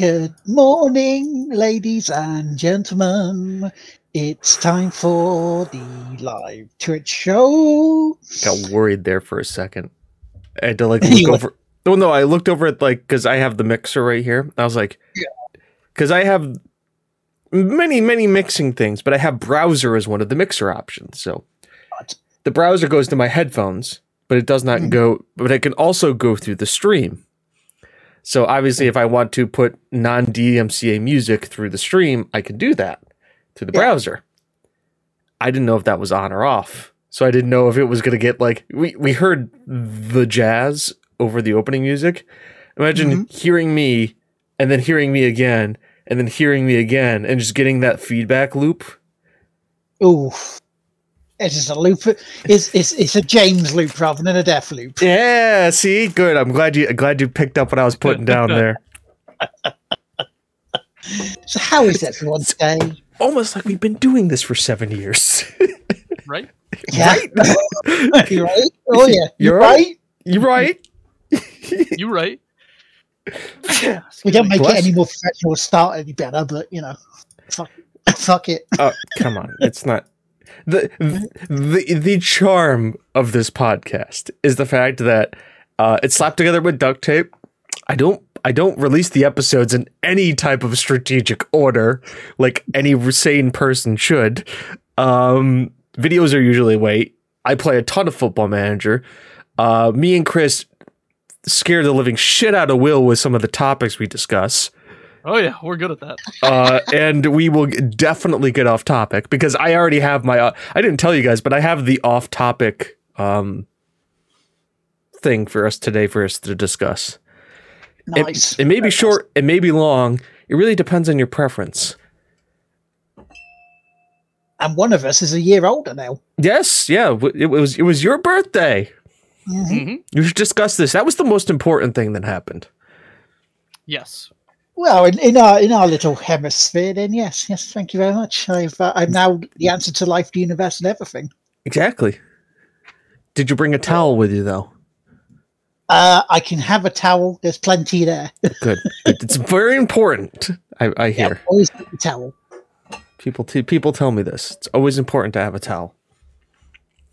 Good morning, ladies and gentlemen. It's time for the live Twitch show. Got worried there for a second. I had to like look over. Oh no, I looked over at like because I have the mixer right here. I was like, because I have many many mixing things, but I have browser as one of the mixer options. So What? the browser goes to my headphones, but it does not Mhm. go. But it can also go through the stream. So obviously, if I want to put non DMCA music through the stream, I can do that through the Yeah. browser. I didn't know if that was on or off. So I didn't know if it was going to get like we we heard the jazz over the opening music. Imagine mm-hmm. hearing me and then hearing me again and then hearing me again and just getting that feedback loop. Ooh. It's just a loop. It's, it's, it's a James loop rather than a death loop. Yeah, see, good. I'm glad you I'm glad you picked up what I was putting down there. So, how is everyone's day? Almost like we've been doing this for seven years. right? Yeah. right? You right? Oh, yeah. You're You right. You're right? You're right? We don't make Bless. it any more professional or start any better, but, you know, fuck, fuck it. Oh, come on. It's not the the the charm of this podcast is the fact that uh, it's slapped together with duct tape. I don't I don't release the episodes in any type of strategic order like any sane person should. Um, videos are usually wait. I play a ton of Football Manager. Uh, me and Chris scare the living shit out of Will with some of the topics we discuss Oh yeah, we're good at that. uh, and we will definitely get off topic because I already have my. Uh, I didn't tell you guys, but I have the off topic um, thing for us today for us to discuss. It- Nice. It, may be short, it may be long. It really depends on your preference. And one of us is a year older now. Yes, yeah, it was it was your birthday. Mhm. hmm You should discuss this. That was the most important thing that happened. Yes. Well, in, in our in our little hemisphere, then yes, yes. Thank you very much. I've uh, I'm now the answer to life, the universe, and everything. Exactly. Did you bring a towel with you though? Uh, I can have a towel. There's plenty there. Good. It's very important. I, I Yeah, hear. always have a towel. People t- people tell me this. It's always important to have a towel.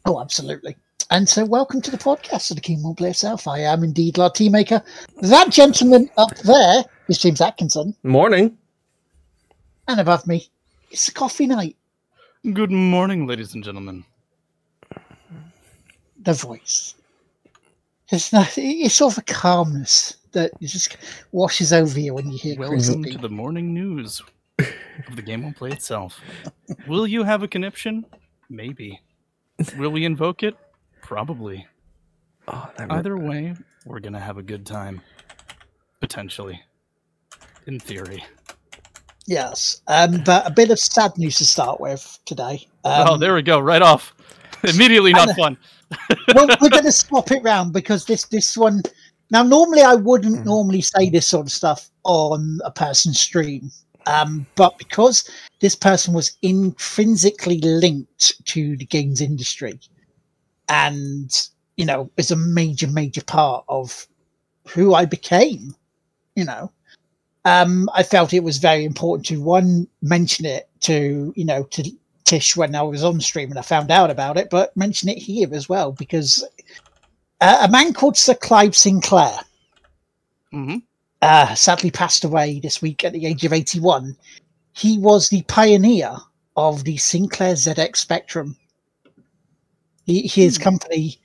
Oh, absolutely. And so, welcome to the podcast of the Kingdom Play Itself. I am indeed Lord Teamaker. That gentleman up there is James Atkinson, Morning. and above me, it's coffee night. Good morning, ladies and gentlemen. The voice. It's not. It's sort of a calmness that just washes over you when you hear Chris Welcome speak. to the morning news of the game will play itself. Will you have a conniption? Maybe. Will we invoke it? Probably. Oh, that Either way, we're gonna have a good time. Potentially. In theory. Yes, um, but a bit of sad news to start with today. Um, oh, there we go. Right off. Immediately not fun. well, we're going to swap it round because this this one. Now, normally I wouldn't Mhm. normally say this sort of stuff on a person's stream, um, but because this person was intrinsically linked to the games industry, and you know, is a major major part of who I became, you know, um, I felt it was very important to one mention it to you know to Tish when I was on stream and I found out about it, but mention it here as well because uh, a man called Sir Clive Sinclair hmm uh, sadly passed away this week at the age of 81. He was the pioneer of the Sinclair ZX Spectrum. He, his company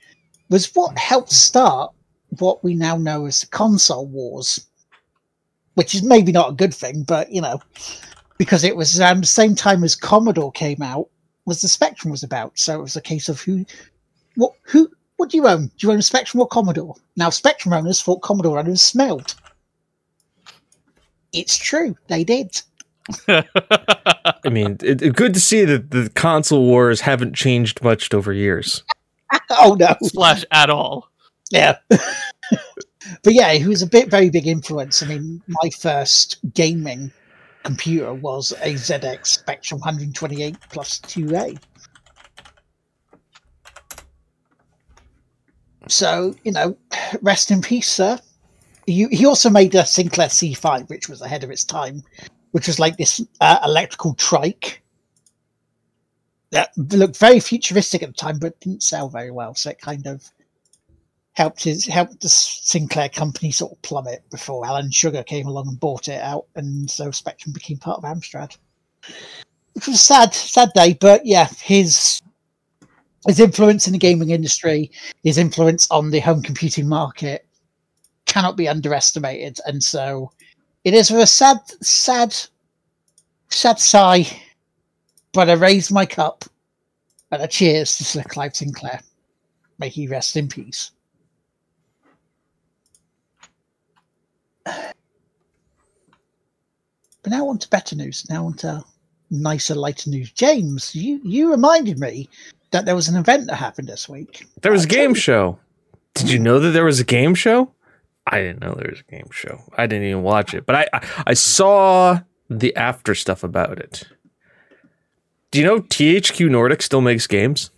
was what helped start what we now know as the console wars, which is maybe not a good thing, but you know, because it was around the same time as Commodore came out, was the Spectrum was about. So it was a case of who, what, who, what do you own? Do you own Spectrum or Commodore? Now, Spectrum owners thought Commodore owners smelled. It's true, they did. I mean, it, it- good to see that the console wars haven't changed much over years. Oh no, Slash at all. yeah. but yeah, he was a bit very big influence. I mean, my first gaming computer was a ZX Spectrum 128 plus 2A. So you know, rest in peace, sir. He, he also made a Sinclair C5, which was ahead of its time, which was like this uh, electrical trike that looked very futuristic at the time, but didn't sell very well. So it kind of helped his helped the Sinclair company sort of plummet before Alan Sugar came along and bought it out, and so Spectrum became part of Amstrad. Which was a sad, sad day, but yeah, his his influence in the gaming industry, his influence on the home computing market cannot be underestimated. And so it is with a sad, sad, sad sigh, but I raise my cup and a cheers to Sir Clive Sinclair. May he rest in peace. But now on to better news. Now on to nicer, lighter news. James, you, you reminded me that there was an event that happened this week. There was a game show. Did you know that there was a game show? I didn't know there was a game show. I didn't even watch it, but I I, I saw the after stuff about it. Do you know THQ Nordic still makes games?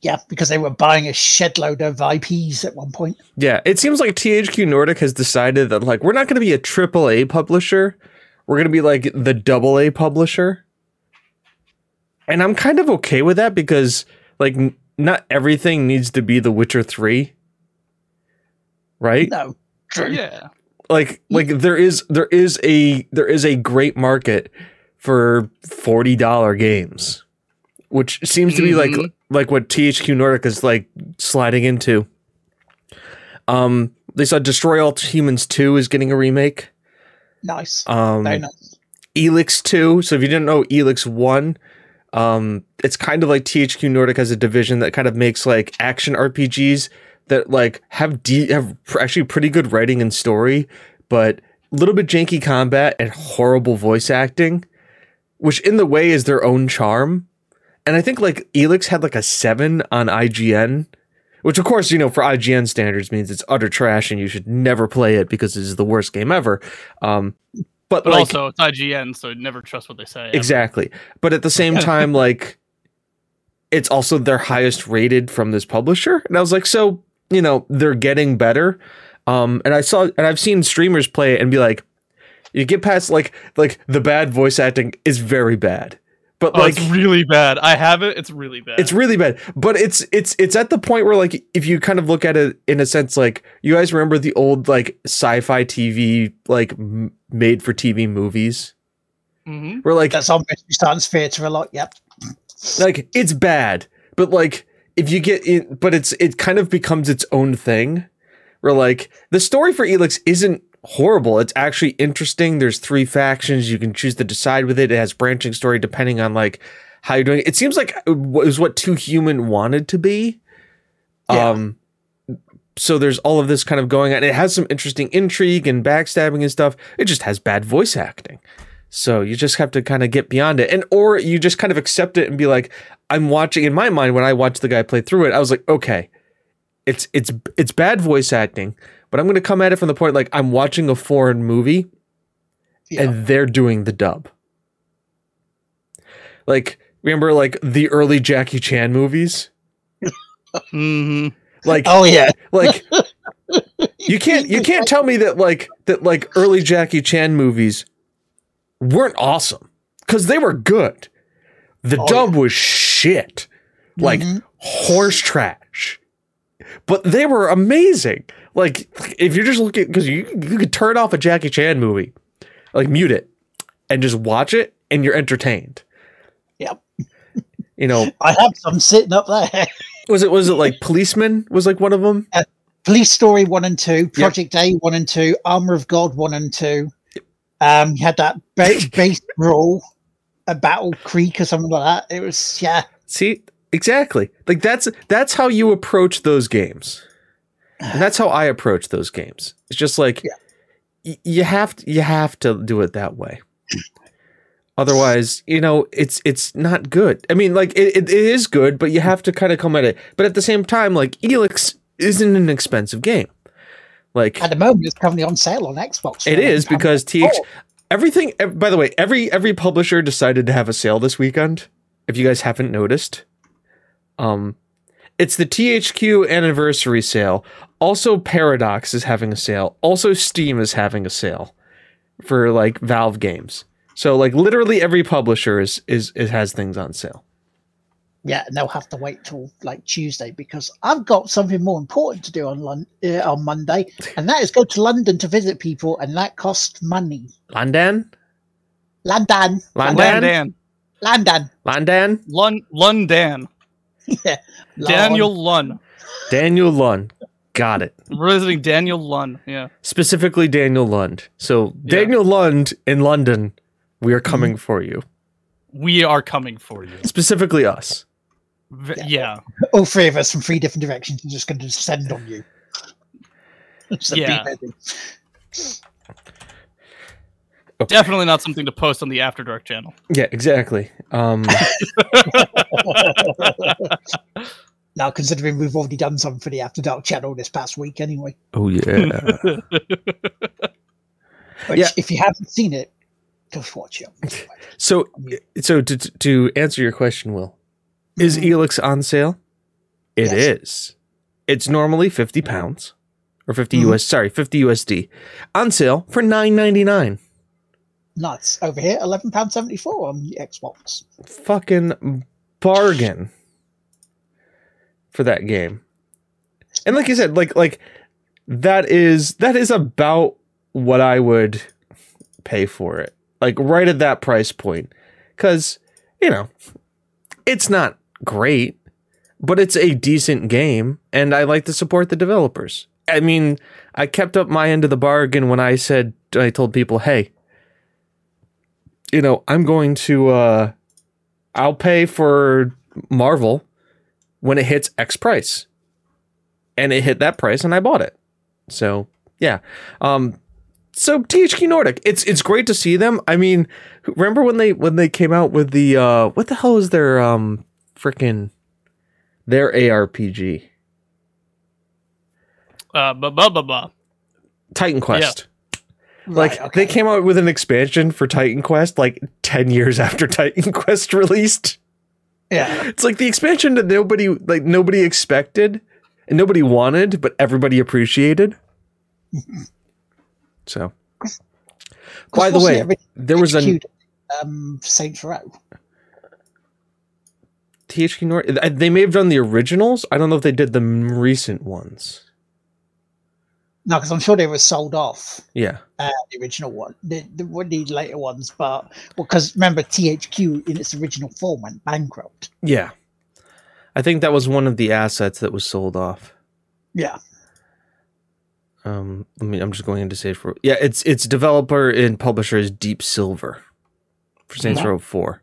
Yeah, because they were buying a shedload of IPs at one point. Yeah, it seems like THQ Nordic has decided that like we're not going to be a triple A publisher. We're going to be like the double A publisher. And I'm kind of okay with that because like n- not everything needs to be The Witcher 3. Right? No, true. Yeah. Like like there is there is a there is a great market for $40 games, which seems to be like Mhm. Like what THQ Nordic is like sliding into. Um they saw Destroy All Humans 2 is getting a remake. Nice. Um Very nice. Elex 2. So if you didn't know Elex 1, um, it's kind of like THQ Nordic has a division that kind of makes like action RPGs that like have de- have pr- actually pretty good writing and story, but a little bit janky combat and horrible voice acting, which in the way is their own charm. And I think like Elex had like a 7 on IGN, which of course, you know, for IGN standards means it's utter trash and you should never play it because it is the worst game ever. Um, but, But like, also, it's IGN, so never trust what they say. ever. Exactly. But at the same time, like it's also their highest rated from this publisher. And I was like, so, you know, they're getting better. Um, and I saw and I've seen streamers play it and be like, you get past like like the bad voice acting is very bad. But Oh, like it's really bad. I have it. It's really bad. it's really bad. But it's it's it's at the point where like if you kind of look at it in a sense like you guys remember the old like sci-fi TV like m- made for TV movies mm-hmm. where like That's on Mystery Science Theatre a lot. Yep. like it's bad but like if you get in but it's it kind of becomes its own thing where like the story for elex isn't horrible. It's actually interesting. There's three factions. You can choose to decide with it. It has branching story depending on like how you're doing it, it seems like it was what two human wanted to be. Yeah. um so there's all of this kind of going on. It has some interesting intrigue and backstabbing and stuff. It just has bad voice acting. So you just have to kind of get beyond it. And or you just kind of accept it and be like, I'm watching in my mind when I watched the guy play through it, I was like, okay, it's it's it's bad voice acting, but I'm gonna come at it from the point like I'm watching a foreign movie Yeah. and they're doing the dub. Like, remember like the early Jackie Chan movies? hmm Like oh yeah. like you can't you can't tell me that like that like early Jackie Chan movies weren't awesome because they were good. The Oh, dub was shit, like Mhm. horse trash, but they were amazing. Like if you're just looking because you you could turn off a Jackie Chan movie, like mute it, and just watch it, and you're entertained. Yep. You know, I have some sitting up there. was it was it like policeman was like one of them? Police Story one and two, Project A one and two, Armor of God one and two. Um, you had that ba- base brawl, a Battle Creek or something like that. It was yeah, See, exactly. Like that's that's how you approach those games. And that's how I approach those games. It's just like Yeah. y- you have to, you have to do it that way. Otherwise, you know, it's it's not good. I mean, like it, it, it is good, but you have to kind of come at it. But at the same time, like Elex isn't an expensive game. Like at the moment it's currently on sale on Xbox. it is £11. because TH Oh. everything by the way, every every publisher decided to have a sale this weekend. If you guys haven't noticed. Um it's the THQ anniversary sale. Also, Paradox is having a sale. Also, Steam is having a sale for like Valve games. So like literally every publisher is is, is has things on sale. Yeah, and they'll have to wait till like Tuesday because I've got something more important to do on Lon- uh, on Monday, and that is go to London to visit people, and that costs money. London, London, London, Dan. London. London, Lun Lundan. yeah, Daniel Lun. Daniel Lund. Got it. We're visiting Daniel Lun. Yeah. Specifically, Daniel Lund. So Yeah. Daniel Lund in London, we are coming mm-hmm. for you. We are coming for you. Specifically us. V- yeah. all three of us from three different directions are just going to descend on you. So Yeah. Ready. Definitely not something to post on the After Dark channel. Yeah, exactly. Um, Now, considering we've already done something for the After Dark channel this past week, anyway. oh yeah. Which, Yeah. if you haven't seen it, go watch it. So, so to to answer your question, Will, is Mhm. Elex on sale? It is. Yes. It's normally fifty pounds, or 50 Mhm. US. Sorry, fifty USD. On sale for nine ninety nine. Nuts over here, eleven pound seventy four on the Xbox. Fucking bargain for that game. And like you said, like like that is that is about what I would pay for it. Like right at that price point. Cause, you know, it's not great, but it's a decent game, and I like to support the developers. I mean, I kept up my end of the bargain when I said I told people, hey, you know, I'm going to uh I'll pay for Marvel when it hits X price. And it hit that price and I bought it. So yeah. Um so THQ Nordic, it's it's great to see them. I mean, remember when they when they came out with the uh what the hell is their um freaking their ARPG? Uh, ba ba ba ba. Titan Quest. Right, Like okay. they came out with an expansion for Titan Quest like 10 years after Titan Quest released. yeah, It's like the expansion that nobody like nobody expected and nobody wanted, but everybody appreciated. So, by the way, there was a um, Saints Row. THQ Nordic. uh, They may have done the originals. I don't know if they did the recent ones. No, because I'm sure they were sold off. Yeah, uh, the original one, the, the, the later ones, but because remember THQ in its original form went bankrupt. yeah. I think that was one of the assets that was sold off. Yeah, Um, let me. I'm just going into save for. Yeah, it's it's developer and publisher is Deep Silver for Saints Yeah. Row Four.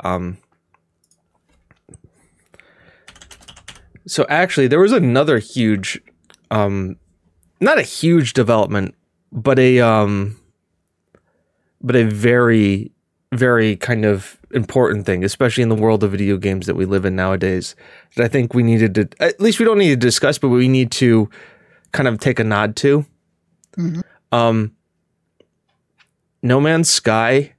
Um. So actually, there was another huge, um, not a huge development, but a um, but a very, very kind of important thing, especially in the world of video games that we live in nowadays. That I think we needed to. At least we don't need to discuss, but we need to kind of take a nod to. Mhm. Um, no Man's Sky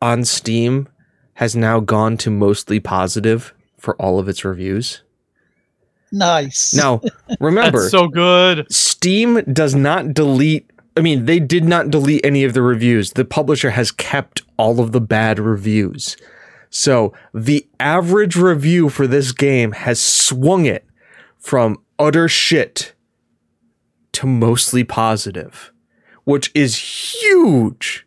on Steam has now gone to mostly positive for all of its reviews. Nice. Now, remember, That's so good. Steam does not delete. I mean, they did not delete any of the reviews. The publisher has kept all of the bad reviews. So the average review for this game has swung it from utter shit to mostly positive, which is huge.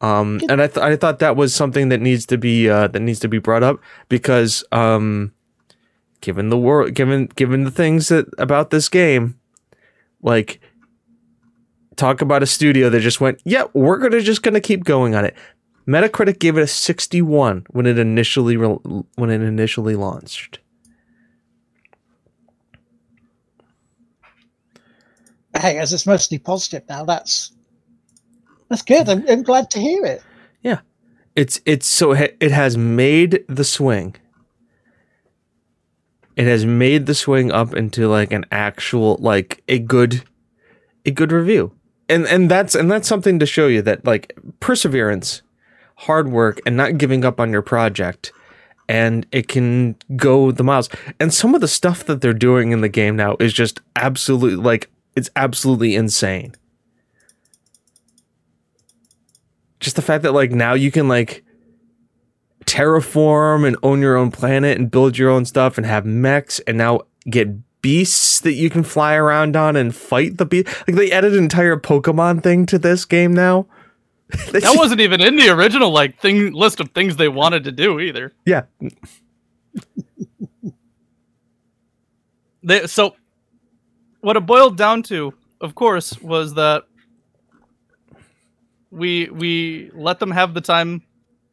Um, and I, th- I thought that was something that needs to be uh, that needs to be brought up because um, given the world, given given the things that about this game, like talk about a studio that just went, yeah, we're gonna just gonna keep going on it. Metacritic gave it a 61 when it initially re- when it initially launched. Hey, as it's mostly positive now, that's that's good. I'm, I'm glad to hear it. Yeah, it's it's so it it has made the swing. It has made the swing up into like an actual like a good a good review. And and that's and that's something to show you that like perseverance, hard work and not giving up on your project and it can go the miles. And some of the stuff that they're doing in the game now is just absolutely like it's absolutely insane. Just the fact that like now you can like terraform and own your own planet and build your own stuff and have mechs and now get beasts that you can fly around on and fight the beast. Like they added an entire Pokemon thing to this game now. That wasn't even in the original like thing list of things they wanted to do either. yeah. They, so what it boiled down to, of course, was that we we let them have the time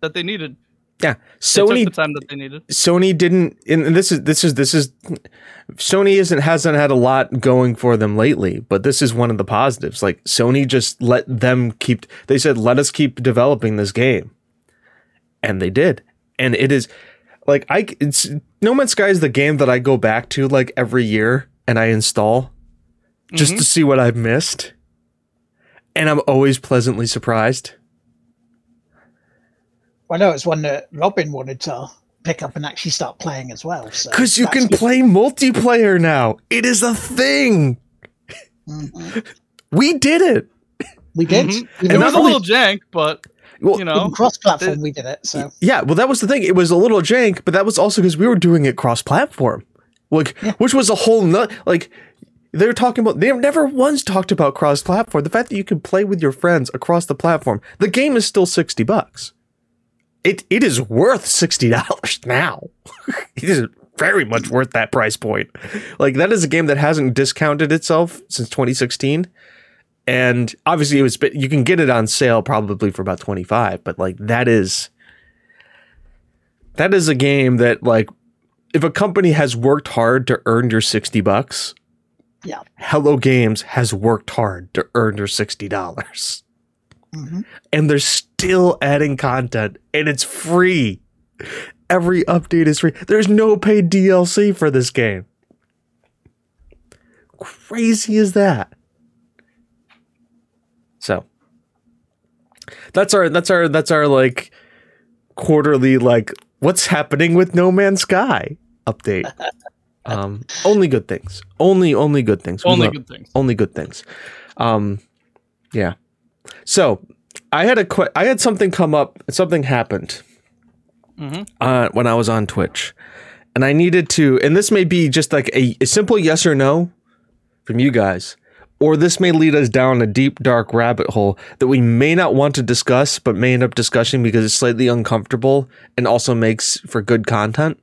that they needed. Yeah. Sony took the time that they needed. Sony didn't and this is this is this is Sony isn't hasn't had a lot going for them lately, but this is one of the positives. Like Sony just let them keep they said let us keep developing this game. And they did. And it is like I it's No Man's Sky is the game that I go back to like every year and I install just Mhm. to see what I've missed. And I'm always pleasantly surprised. I know it's one that Robin wanted to pick up and actually start playing as well. So Because you can good. play multiplayer now. It is a thing. Mhm. We did it. We did. Mhm. Even It was not a little jank, but Well, you know, cross-platform, we did it. So Yeah, well, that was the thing. It was a little jank, but that was also because we were doing it cross-platform, like, Yeah. which was a whole nut. Like, they were talking about. They've never once talked about cross-platform. The fact that you can play with your friends across the platform. The game is still sixty bucks. It it is worth sixty dollars now. it is very much worth that price point. Like that is a game that hasn't discounted itself since 2016. And obviously, it was. But You can get it on sale probably for about twenty five, but like that is that is a game that like if a company has worked hard to earn your 60 bucks Yeah. hello games has worked hard to earn your $60 mhm. and they're still adding content and it's free every update is free there's no paid dlc for this game crazy is that so that's our that's our that's our like quarterly like what's happening with no man's sky update um only good things only only good things only love- good things. only good things. Um, yeah. So I had a que- I had something come up. Something happened Mhm. uh, when I was on Twitch, and I needed to. And this may be just like a, a simple yes or no from you guys, or this may lead us down a deep dark rabbit hole that we may not want to discuss, but may end up discussing because it's slightly uncomfortable and also makes for good content.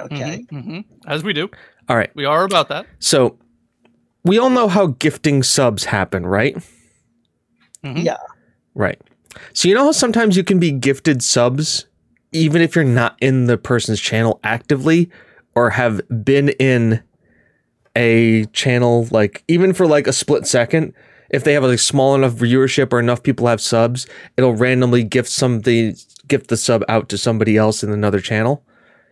Okay. Mhm, mhm. As we do, All right. we are about that. So we all know how gifting subs happen, right? Mhm. Yeah. Right. So you know how sometimes you can be gifted subs even if you're not in the person's channel actively or have been in a channel like even for like a split second if they have a small enough viewership or enough people have subs it'll randomly gift something gift the sub out to somebody else in another channel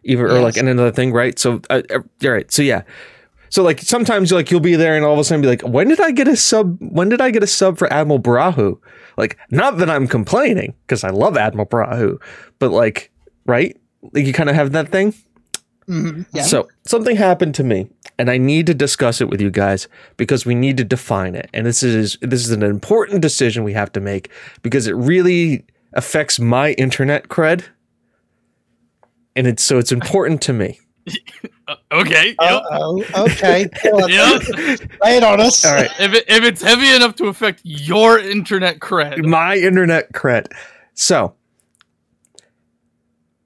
even or like in another thing right so uh, uh, all right so yeah so like sometimes like you'll be there and all of a sudden be like, when did I get a sub? When did I get a sub for Admiral Bahroo? Like, not that I'm complaining because I love Admiral Bahroo, but like, right? Like you kind of have that thing. Mhm. Yeah. So something happened to me, and I need to discuss it with you guys because we need to define it. And this is this is an important decision we have to make because it really affects my internet cred, and it's so it's important to me. Uh, okay. Yep. oh. Okay. Yep. Lay it on us. All right. if, it, if it's heavy enough to affect your internet cred, my internet cred. So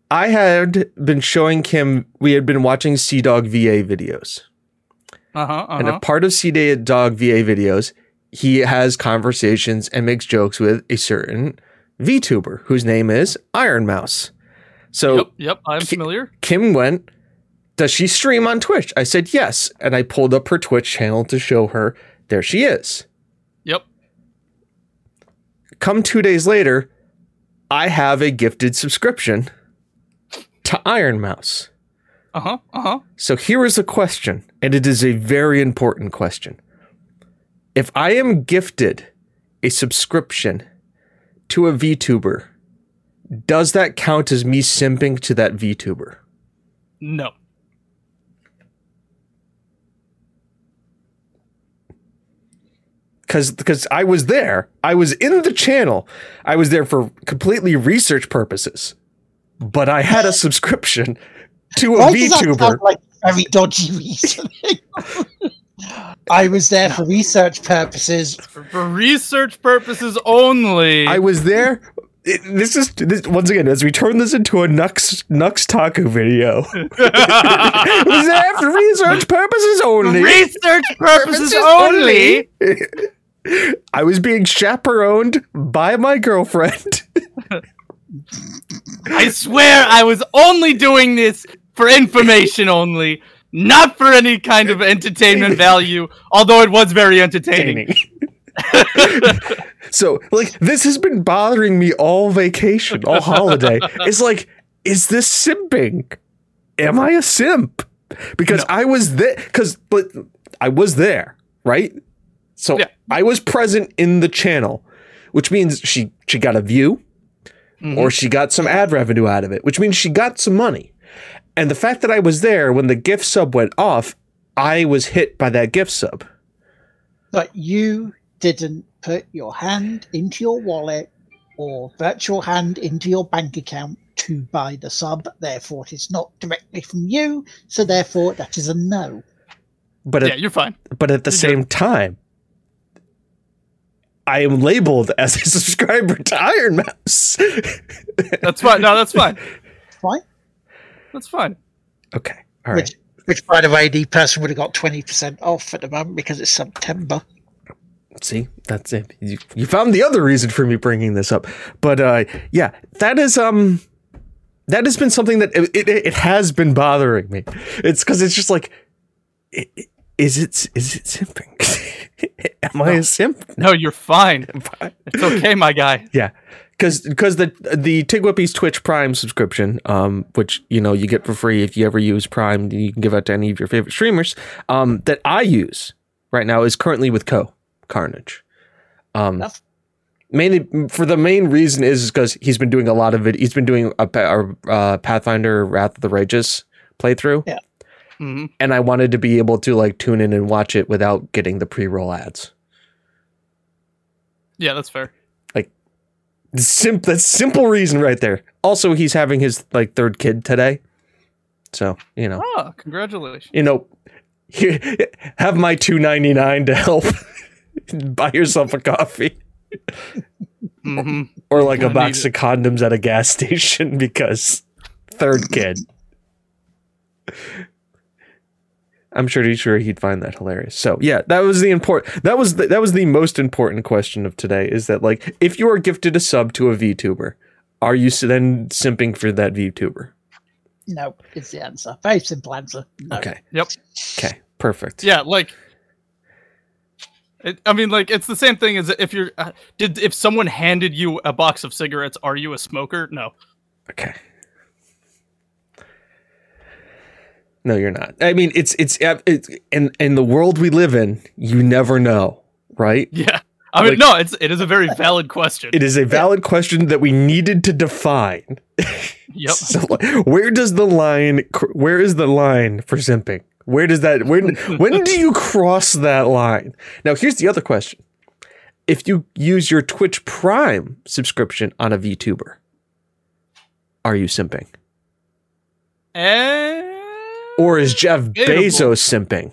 I had been showing Kim we had been watching CDawgVA videos. uh huh, And a part of CDawgVA videos, he has conversations and makes jokes with a certain VTuber whose name is Ironmouse. So Yep, yep, I'm Ki- familiar. Kim went, Does she stream on Twitch? I said yes. And I pulled up her Twitch channel to show her. There she is. Yep. come two days later, I have a gifted subscription to Ironmouse. Uh huh, uh huh. So here is a question, and it is a very important question. If I am gifted a subscription to a VTuber, does that count as me simping to that VTuber? No. Because because I was there, I was in the channel, I was there for completely research purposes, but I had a subscription to a Why does that VTuber. sound like very dodgy reasoning? I was there for research purposes. For, for research purposes only. I was there. it- this is this, once again as we turn this into a Nux Nux Taku video. it was there for research purposes only. research purposes only. I was being chaperoned by my girlfriend. I swear I was only doing this for information only, not for any kind of entertainment value, although it was very entertaining. so, like, this has been bothering me all vacation, all holiday. It's like, is this simping? Am I a simp? Because No. I was there. Because, but I was there, right? So Yeah. I was present in the channel, which means she she got a view, Mhm. or she got some ad revenue out of it, which means she got some money. And the fact that I was there when the gift sub went off, I was hit by that gift sub. But you didn't put your hand into your wallet or virtual hand into your bank account to buy the sub. Therefore, it is not directly from you. So, therefore, that is a no. But yeah, at, you're fine. but at the You're same time, I am labeled as a subscriber to Ironmouse. That's fine. No, that's fine. Fine. That's fine. okay, all right. Which, which, by the way, the person would have got 20% off at the moment because it's September. See, that's it. You, you found the other reason for me bringing this up, but uh, yeah, that is um, that has been something that it, it, it has been bothering me. It's because it's just like, i- i- is it is it simping? Am I a simp? No, you're fine. It's okay, my guy. Yeah, because because the the Tigwhippies Twitch Prime subscription, um, which you know you get for free if you ever use Prime, you can give out to any of your favorite streamers. Um, that I use right now is currently with Co Carnage. Um, mainly for the main reason is because he's been doing a lot of it. He's been doing a, pa- uh, Pathfinder Wrath of the Righteous playthrough, Yeah. Hmm and I wanted to be able to like tune in and watch it without getting the pre roll ads. Yeah, that's fair. Like simp. That's simple reason right there. Also, he's having his like third kid today, so you know, Oh, congratulations. you know, here, have my two ninety nine to help buy yourself a coffee hmm or like a box of condoms at a gas station because third kid. I'm pretty sure he'd find that hilarious. So yeah, that was the important. That was the, that was the most important question of today. Is that like if you are gifted a sub to a VTuber, are you then simping for that VTuber? No, is the answer. Very simple answer. No. Okay. Yep. Okay. Perfect. Yeah, like. It, I mean, like it's the same thing as if you're. Uh, did if someone handed you a box of cigarettes, are you a smoker? No. Okay. No, you're not. I mean, it's it's it's in in the world we live in. You never know, right? Yeah. I mean, Like- no. It's it is a very valid question. It is a valid question that we needed to define. Yep. So, where does the line? Where is the line for simping? Where does that? When when do you cross that line? Now, here's the other question: If you use your Twitch Prime subscription on a VTuber, are you simping, And or is Jeff Debatable. Bezos simping?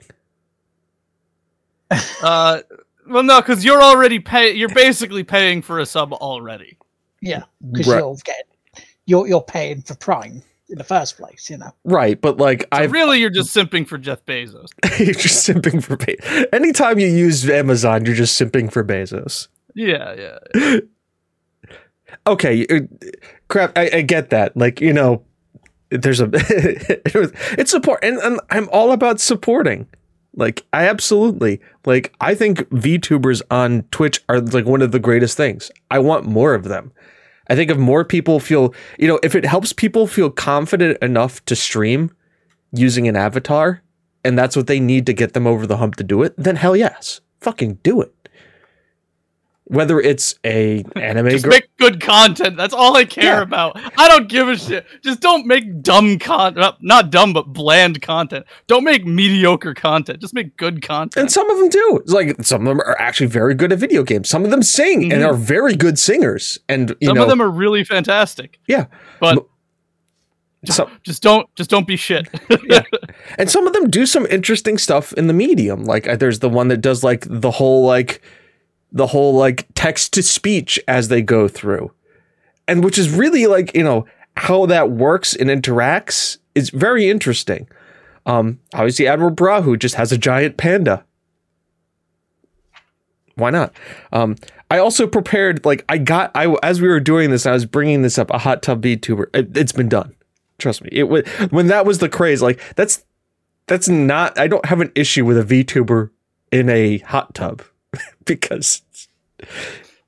uh, well, no, because you're already pay. You're basically paying for a sub already. Yeah, because Right. you'll get you're you're paying for Prime in the first place. You know. Right, but like So I've really, you're just simping for Jeff Bezos. you're just simping for Bezos. Anytime you use Amazon, you're just simping for Bezos. Yeah, yeah. okay uh, crap I, I get that like you know there's a it was- it's support and, and i'm all about supporting. Like i absolutely like i think vtubers on twitch are like one of the greatest things. I want more of them. I think if more people feel you know if it helps people feel confident enough to stream using an avatar and that's what they need to get them over the hump to do it then hell yes. Fucking do it whether it's a anime Just girl. make good content. That's all I care Yeah. about. I don't give a shit. Just don't make dumb content. Not dumb, but bland content. Don't make mediocre content. Just make good content. and some of them do. It's like some of them are actually very good at video games. Some of them sing and Mhm. are very good singers. And you Some know, of them are really fantastic. yeah, But so, just don't just don't be shit. and some of them do some interesting stuff in the medium. Like uh, there's the one that does like the whole like the whole like text to speech as they go through, and which is really like you know how that works and interacts is very interesting. Um, obviously, Admiral Bahroo just has a giant panda. Why not? Um, I also prepared like I got I as we were doing this, I was bringing this up a hot tub VTuber. It, it's been done. Trust me. It was when that was the craze. Like that's that's not. I don't have an issue with a VTuber in a hot tub because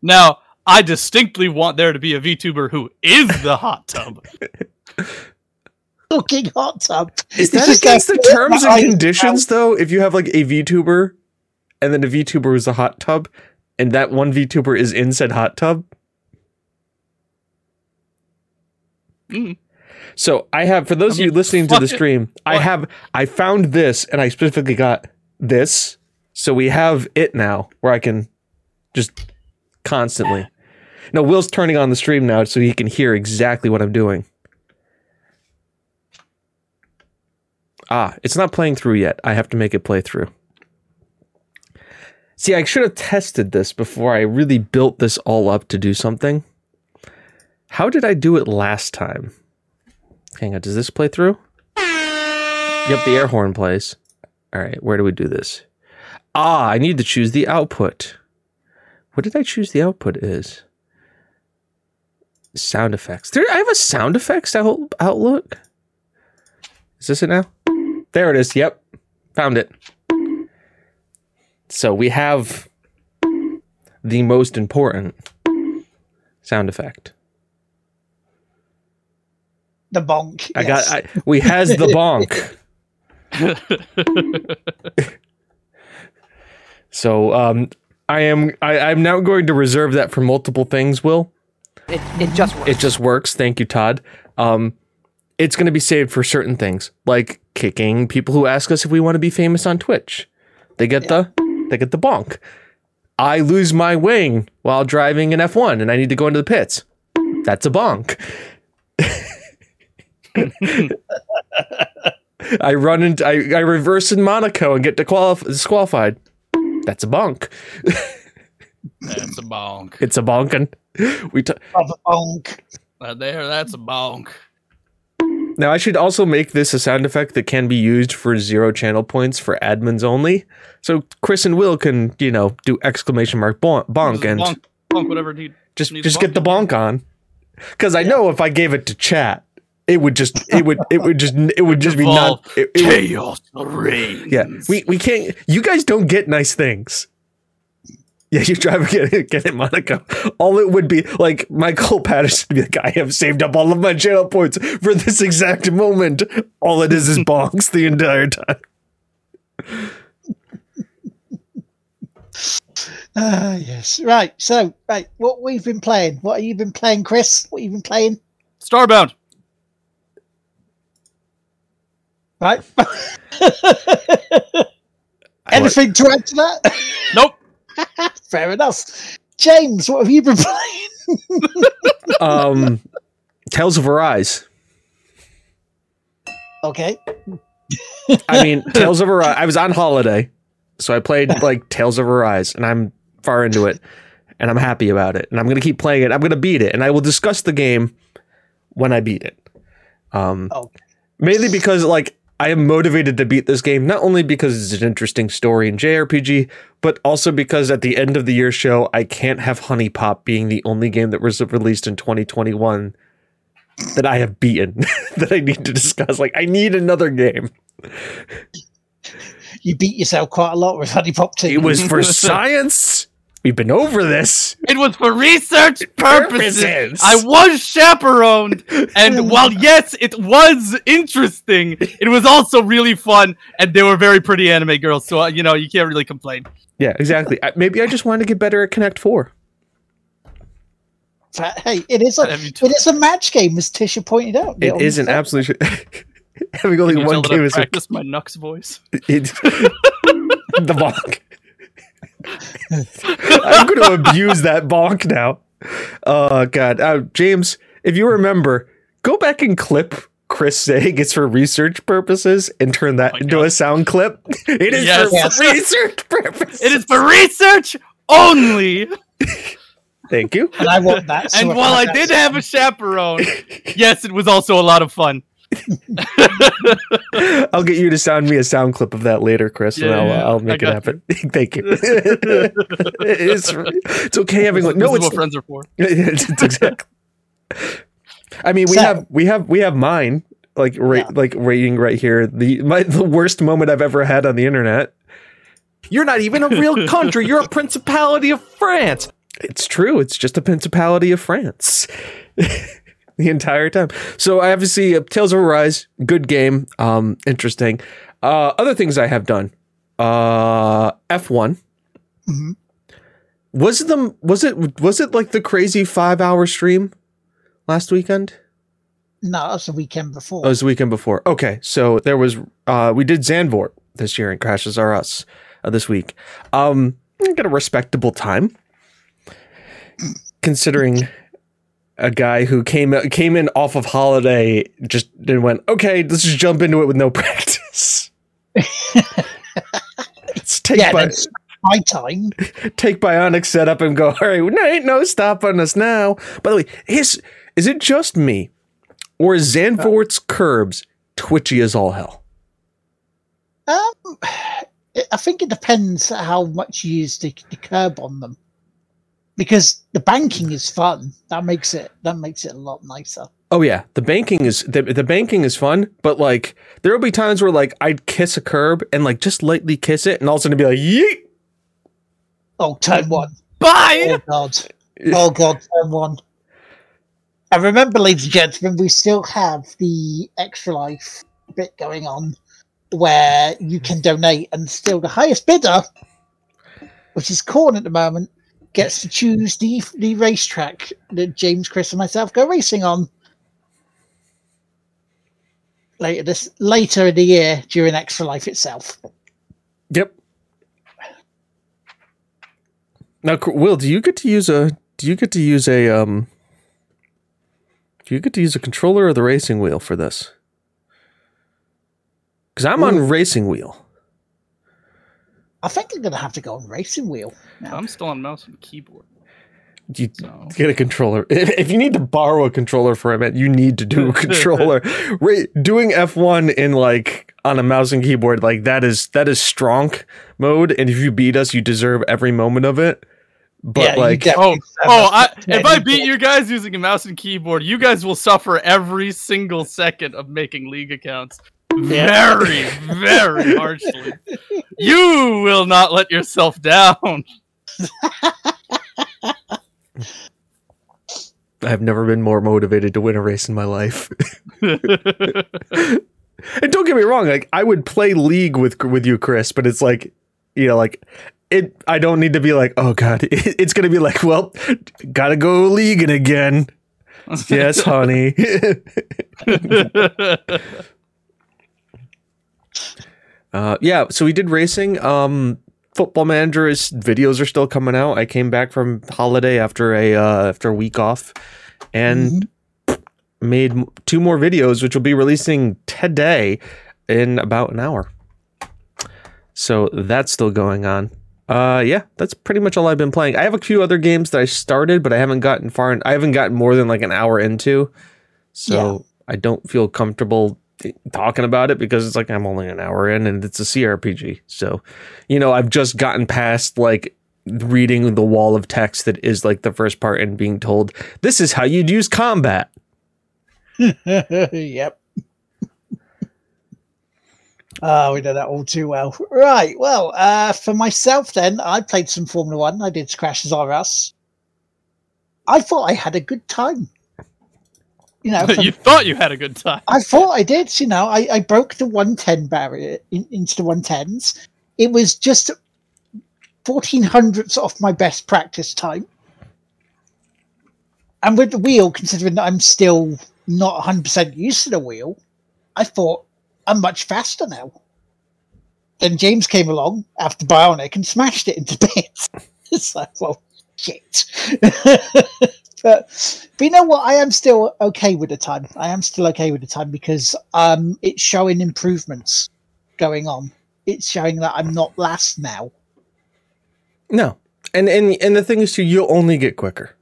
now, I distinctly want there to be a VTuber who is the hot tub. Fucking hot tub. is that just against like- the terms and conditions though? If you have like a VTuber and then a VTuber is a hot tub, and that one VTuber is in said hot tub. Mm. So I have for those I of you listening to the fuck it. stream, I have I found this and I specifically got this. So we have it now where I can just constantly. No, Will's turning on the stream now so he can hear exactly what I'm doing. Ah, it's not playing through yet. I have to make it play through. See, I should have tested this before I really built this all up to do something. How did I do it last time? Hang on, does this play through? Yep, the air horn plays. All right, where do we do this? Ah, I need to choose the output. What did I choose the output is? Sound effects. There, I have a sound effects out, outlook. Is this it now? There it is. Yep, found it. So we have the most important sound effect. The bonk. I got. I, we has the bonk. so um, I am. I, I'm now going to reserve that for multiple things. Will It, it just works. it just works? Thank you, Todd. Um, it's going to be saved for certain things, like kicking people who ask us if we want to be famous on Twitch. They get the they get the bonk. I lose my wing while driving an F1 and I need to go into the pits. That's a bonk. I run into I, I reverse in Monaco and get disqualif- disqualified. That's a bonk. That's a bonk. It's a bonkin. We t- Of a bonk. Right there, that's a bonk. now I should also make this a sound effect that can be used for zero channel points for admins only. So Chris and Will can you know do exclamation mark bon- bonk and bonk, bonk, whatever he just just bonk get the bonk on. Because I know if I gave it to chat, it would just it would it would just it would just be not. Evolve. It, it would- Chaos reigns. yeah, we we can't. You guys don't get nice things. Yeah, you drive get it, get it, Monaco. All it would be like Michael Patterson would be like, I have saved up all of my channel points for this exact moment. All it is is bonks the entire time. Ah, yes. Right. So, right, what we've been playing. What have you been playing, Chris? What have you been playing? Starbound. Right. Anything to add to that? Nope. Fair enough. James, what have you been playing? Um, Tales of Arise. Okay. I mean, Tales of Arise. I was on holiday, so I played like Tales of Arise, and I'm far into it, and I'm happy about it, and I'm gonna keep playing it. I'm gonna beat it, and I will discuss the game when I beat it. Um, Oh. mainly because like I am motivated to beat this game, not only because it's an interesting story in JRPG, but also because at the end of the year show, I can't have HuniePop being the only game that was released in 2021 that I have beaten that I need to discuss. Like, I need another game. You beat yourself quite a lot with HuniePop 2. It was for science. We've been over this. It was for research purposes. Purposes. I was chaperoned, and while yes, it was interesting, it was also really fun, and they were very pretty anime girls. So uh, you know, you can't really complain. Yeah, exactly. I, maybe I just wanted to get better at Connect Four. Hey, it is a Have you it t- is a match game, as Tisha pointed out. It is an absolute. Having only Can you one tell that game I is a, my Nux voice. it, the bonk. I'm going to abuse that bonk now. Oh god, uh, James, if you remember, go back and clip Chris saying it's for research purposes and turn that Oh into God. a sound clip. It is Yes. for Yes. research purposes. It is for research only. Thank you. and I want that. so and can while I that did sound. have a chaperone, yes, it was also a lot of fun. I'll get you to sound me a sound clip of that later, Chris, and I'll, yeah, I'll make it got happen. Thank you. it's, it's okay having like no, it's what friends are for. it's exactly. I mean, we So- have we have we have mine like right Yeah. like rating right here. The my the worst moment I've ever had on the internet. You're not even a real country. You're a principality of France. It's true. It's just a principality of France. The entire time. So I obviously uh, Tales of Arise, good game, um, interesting. Uh, other things I have done. Uh, F one. Mhm. Was the was it was it like the crazy five hour stream last weekend? No, it was the weekend before. Oh, it was the weekend before. Okay, so there was uh we did Zandvoort this year and Crashes Are Us uh, this week. Um I got a respectable time considering a guy who came came in off of holiday just and went, "Okay, let's just jump into it with no practice." Let's take yeah, by my time. take Bionic setup and go, all right, no, ain't no stopping us now. By the way, is is it just me, or is Zandvoort's curbs twitchy as all hell? Um, I think it depends how much you use the, the curb on them, because the banking is fun. That makes it that makes it a lot nicer. Oh yeah, the banking is the, the banking is fun, but like there will be times where like I'd kiss a curb and like just lightly kiss it, and all of a sudden be like, yeet. Oh, turn one. Bye. Oh god. Oh god, turn one. And remember, ladies and gentlemen, we still have the extra life bit going on where you can donate and still the highest bidder, which is Corn at the moment, gets to choose the the racetrack that James, Chris, and myself go racing on. Later this later in the year during Extra Life itself. Yep. Now, Will, do you get to use a? Do you get to use a? Um. Do you get to use a controller or the racing wheel for this? Because I'm on racing wheel. I think I'm gonna have to go on racing wheel. now. I'm still on mouse and keyboard. You So get a controller. If, if you need to borrow a controller for a minute, you need to do a controller. Ra- doing F1 in like on a mouse and keyboard, like that is that is strong mode. And if you beat us, you deserve every moment of it. But Yeah, like, Oh, oh! a I, top if I beat you guys using a mouse and keyboard, you guys will suffer every single second of making league accounts. Very, very harshly. You will not let yourself down. I've never been more motivated to win a race in my life. And don't get me wrong, like I would play league with with you, Chris, but it's like, you know, like it. I don't need to be like, oh god, it, it's gonna be like, well, gotta go leaguing again. yes, honey. Uh, yeah, so we did racing. Um, Football Manager's videos are still coming out. I came back from holiday after a uh, after a week off, and made two more videos, which will be releasing today in about an hour. So that's still going on. Uh, yeah, that's pretty much all I've been playing. I have a few other games that I started, but I haven't gotten far. In, I haven't gotten more than like an hour into, so I don't feel comfortable talking about it because it's like I'm only an hour in, and it's a CRPG. So, you know, I've just gotten past like reading the wall of text that is like the first part and being told this is how you'd use combat. yep. Oh, we know that all too well. Right. Well, uh, for myself, then, I played some Formula One. I did Crashes R Us. I thought I had a good time. You know, for- you thought you had a good time. I thought I did. You know, I, I broke the 110 barrier in, into the 110s. It was just 14 hundredths off my best practice time. and with the wheel, considering that I'm still not 100 percent used to the wheel, I thought I'm much faster now. Then James came along after Bionic and smashed it into bits. it's like, well, shit. but, but you know what? I am still okay with the time. I am still okay with the time because um, it's showing improvements going on. It's showing that I'm not last now. No, and and and the thing is, too, you'll only get quicker.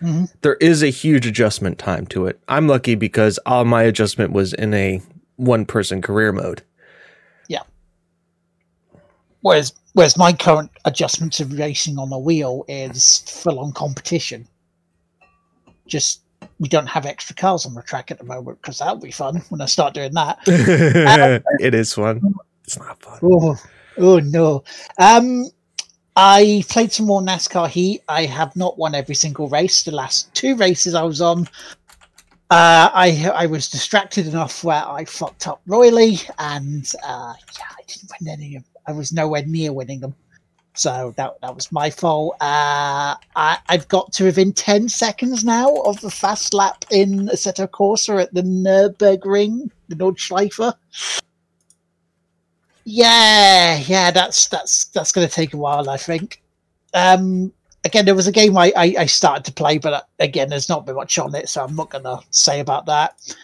Mhm. There is a huge adjustment time to it. I'm lucky because all my adjustment was in a one person career mode. Yeah. Whereas, whereas my current adjustment to racing on a wheel is full on competition. Just we don't have extra cars on the track at the moment because that'll be fun when I start doing that. it is fun. It's not fun. Oh, oh no. Um, I played some more NASCAR Heat. I have not won every single race. The last two races I was on, uh, I I was distracted enough where I fucked up royally, and uh, yeah, I didn't win any of. I was nowhere near winning them, so that that was my fault. Uh, I I've got to within ten seconds now of the fast lap in Assetto Corsa at the Nurburgring, the Nordschleifer. Yeah, yeah, that's that's that's going to take a while, I think. Um, again, there was a game I, I I started to play, but uh, again, there's not been much on it, so I'm not going to say about that.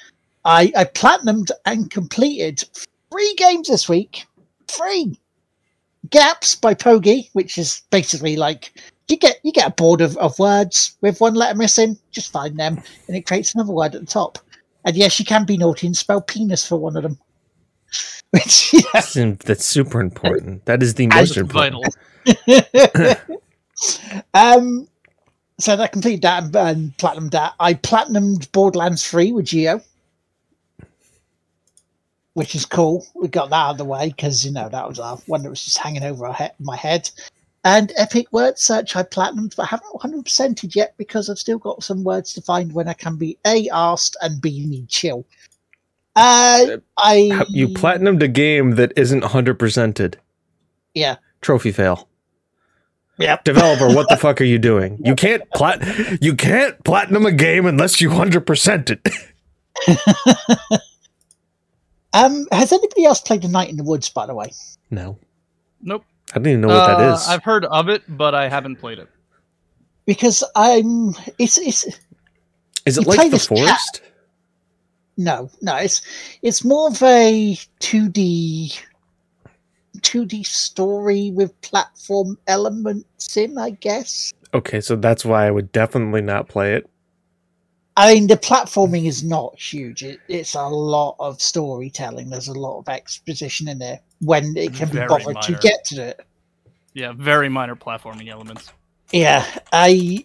I I platinumed and completed three games this week. Three gaps by Pogi, which is basically like you get you get a board of, of words with one letter missing, just find them, and it creates another word at the top. And yes, you can be naughty and spell penis for one of them. Which yeah, That's, that's super important. That is the most important. vital. um, so that completed that and, and platinum that. I platinumed Borderlands 3 with Geo, which is cool. We got that out of the way because, you know, that was uh, one that was just hanging over our he- my head. And Epic Word Search, I platinumed, but I haven't 100%ed yet because I've still got some words to find when I can be A, asked, and B, need chill. Uh, I. You platinumed a game that isn't 100%ed. Yeah. Trophy fail. Yep. Developer, what the fuck are you doing? You can't plat you can't platinum a game unless you 100% it. Um, has anybody else played A Night in the Woods, by the way? No. Nope. I don't even know what that Uh, is. I've heard of it, but I haven't played it. Because I'm. It's it's Is it like The this cat. Forest? no no it's it's more of a 2D 2D story with platform elements in, I guess. Okay, so that's why I would definitely not play it. I mean, the platforming is not huge. It, it's a lot of storytelling. There's a lot of exposition in there when it can be Very bothered to get to it. Yeah, very minor platforming elements. Yeah, I,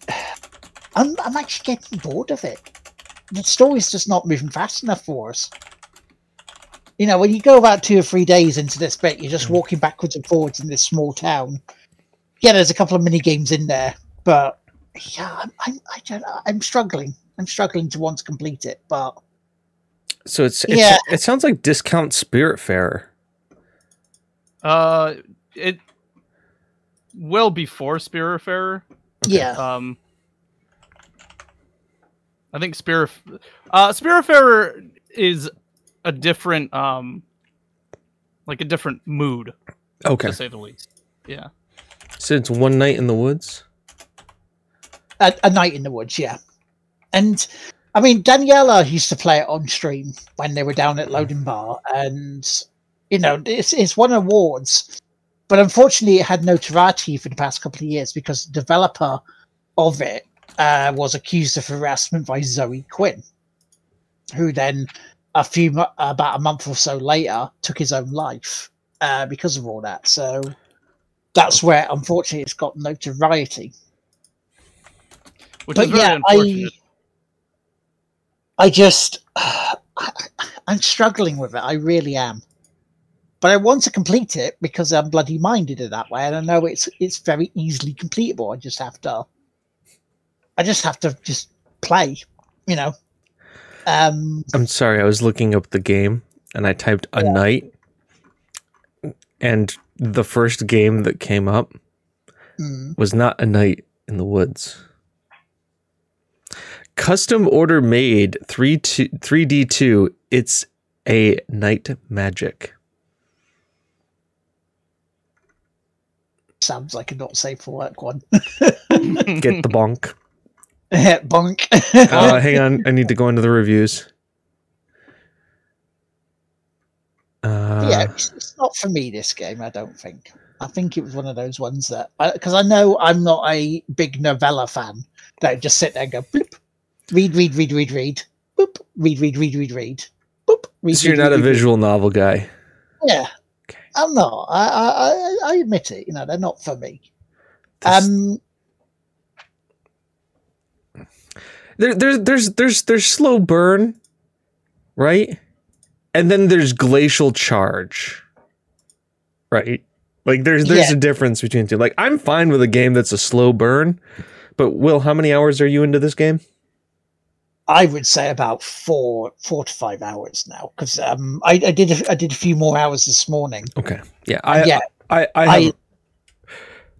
I'm, I'm actually getting bored of it. The story's just not moving fast enough for us. You know, when you go about two or three days into this bit, you're just hmm. walking backwards and forwards in this small town. Yeah, there's a couple of mini games in there, but yeah, I'm, I'm, I don't, I'm struggling. I'm struggling to want to complete it, but So it's, it's Yeah. it sounds like discount Spiritfarer. Uh, it well before Spiritfarer. yeah, Um, I think Spirit uh, Spiritfarer is a different um, like a different mood Okay. to say the least. Yeah. So it's One Night in the Woods? a, a night in the woods, yeah. And I mean, Daniela used to play it on stream when they were down at Loading Bar, and you know, it's it's won awards, but unfortunately, it had notoriety for the past couple of years because the developer of it uh, was accused of harassment by Zoe Quinn, who then a few about a month or so later took his own life uh, because of all that. So that's where, unfortunately, it's got notoriety Which but is yeah, I. I just, I, I'm struggling with it. I really am. But I want to complete it because I'm bloody minded in that way, and I know it's it's very easily completable. I just have to, I just have to just play, you know. Um, I'm sorry, I was looking up the game and I typed a night and the first game that came up mm, was not a night in the woods. Custom order Maid 3 two, 3D2. It's a night magic. Sounds like a not safe for work one. Get the bonk. Bonk. Uh, hang on, I need to go into the reviews. Uh, yeah, it's, it's not for me. This game, I don't think. I think it was one of those ones that because I, know I'm not a big novella fan. That just sit there and go bloop, read, read, read, read, read, boop, read, read, read, read, read, boop. Read, so you're read, not read, a read, visual novel guy. Yeah, Okay. I'm not. I, I I I admit it. You know, they're not for me. This- Um, there, there's there's there's there's slow burn, right? And then there's glacial charge, right? Like there's there's Yeah. a difference between two. Like I'm fine with a game that's a slow burn, but Will, how many hours are you into this game? I would say about four four to five hours now because um, I, I did a, I did a few more hours this morning. Okay, yeah, I yeah, I I I- have,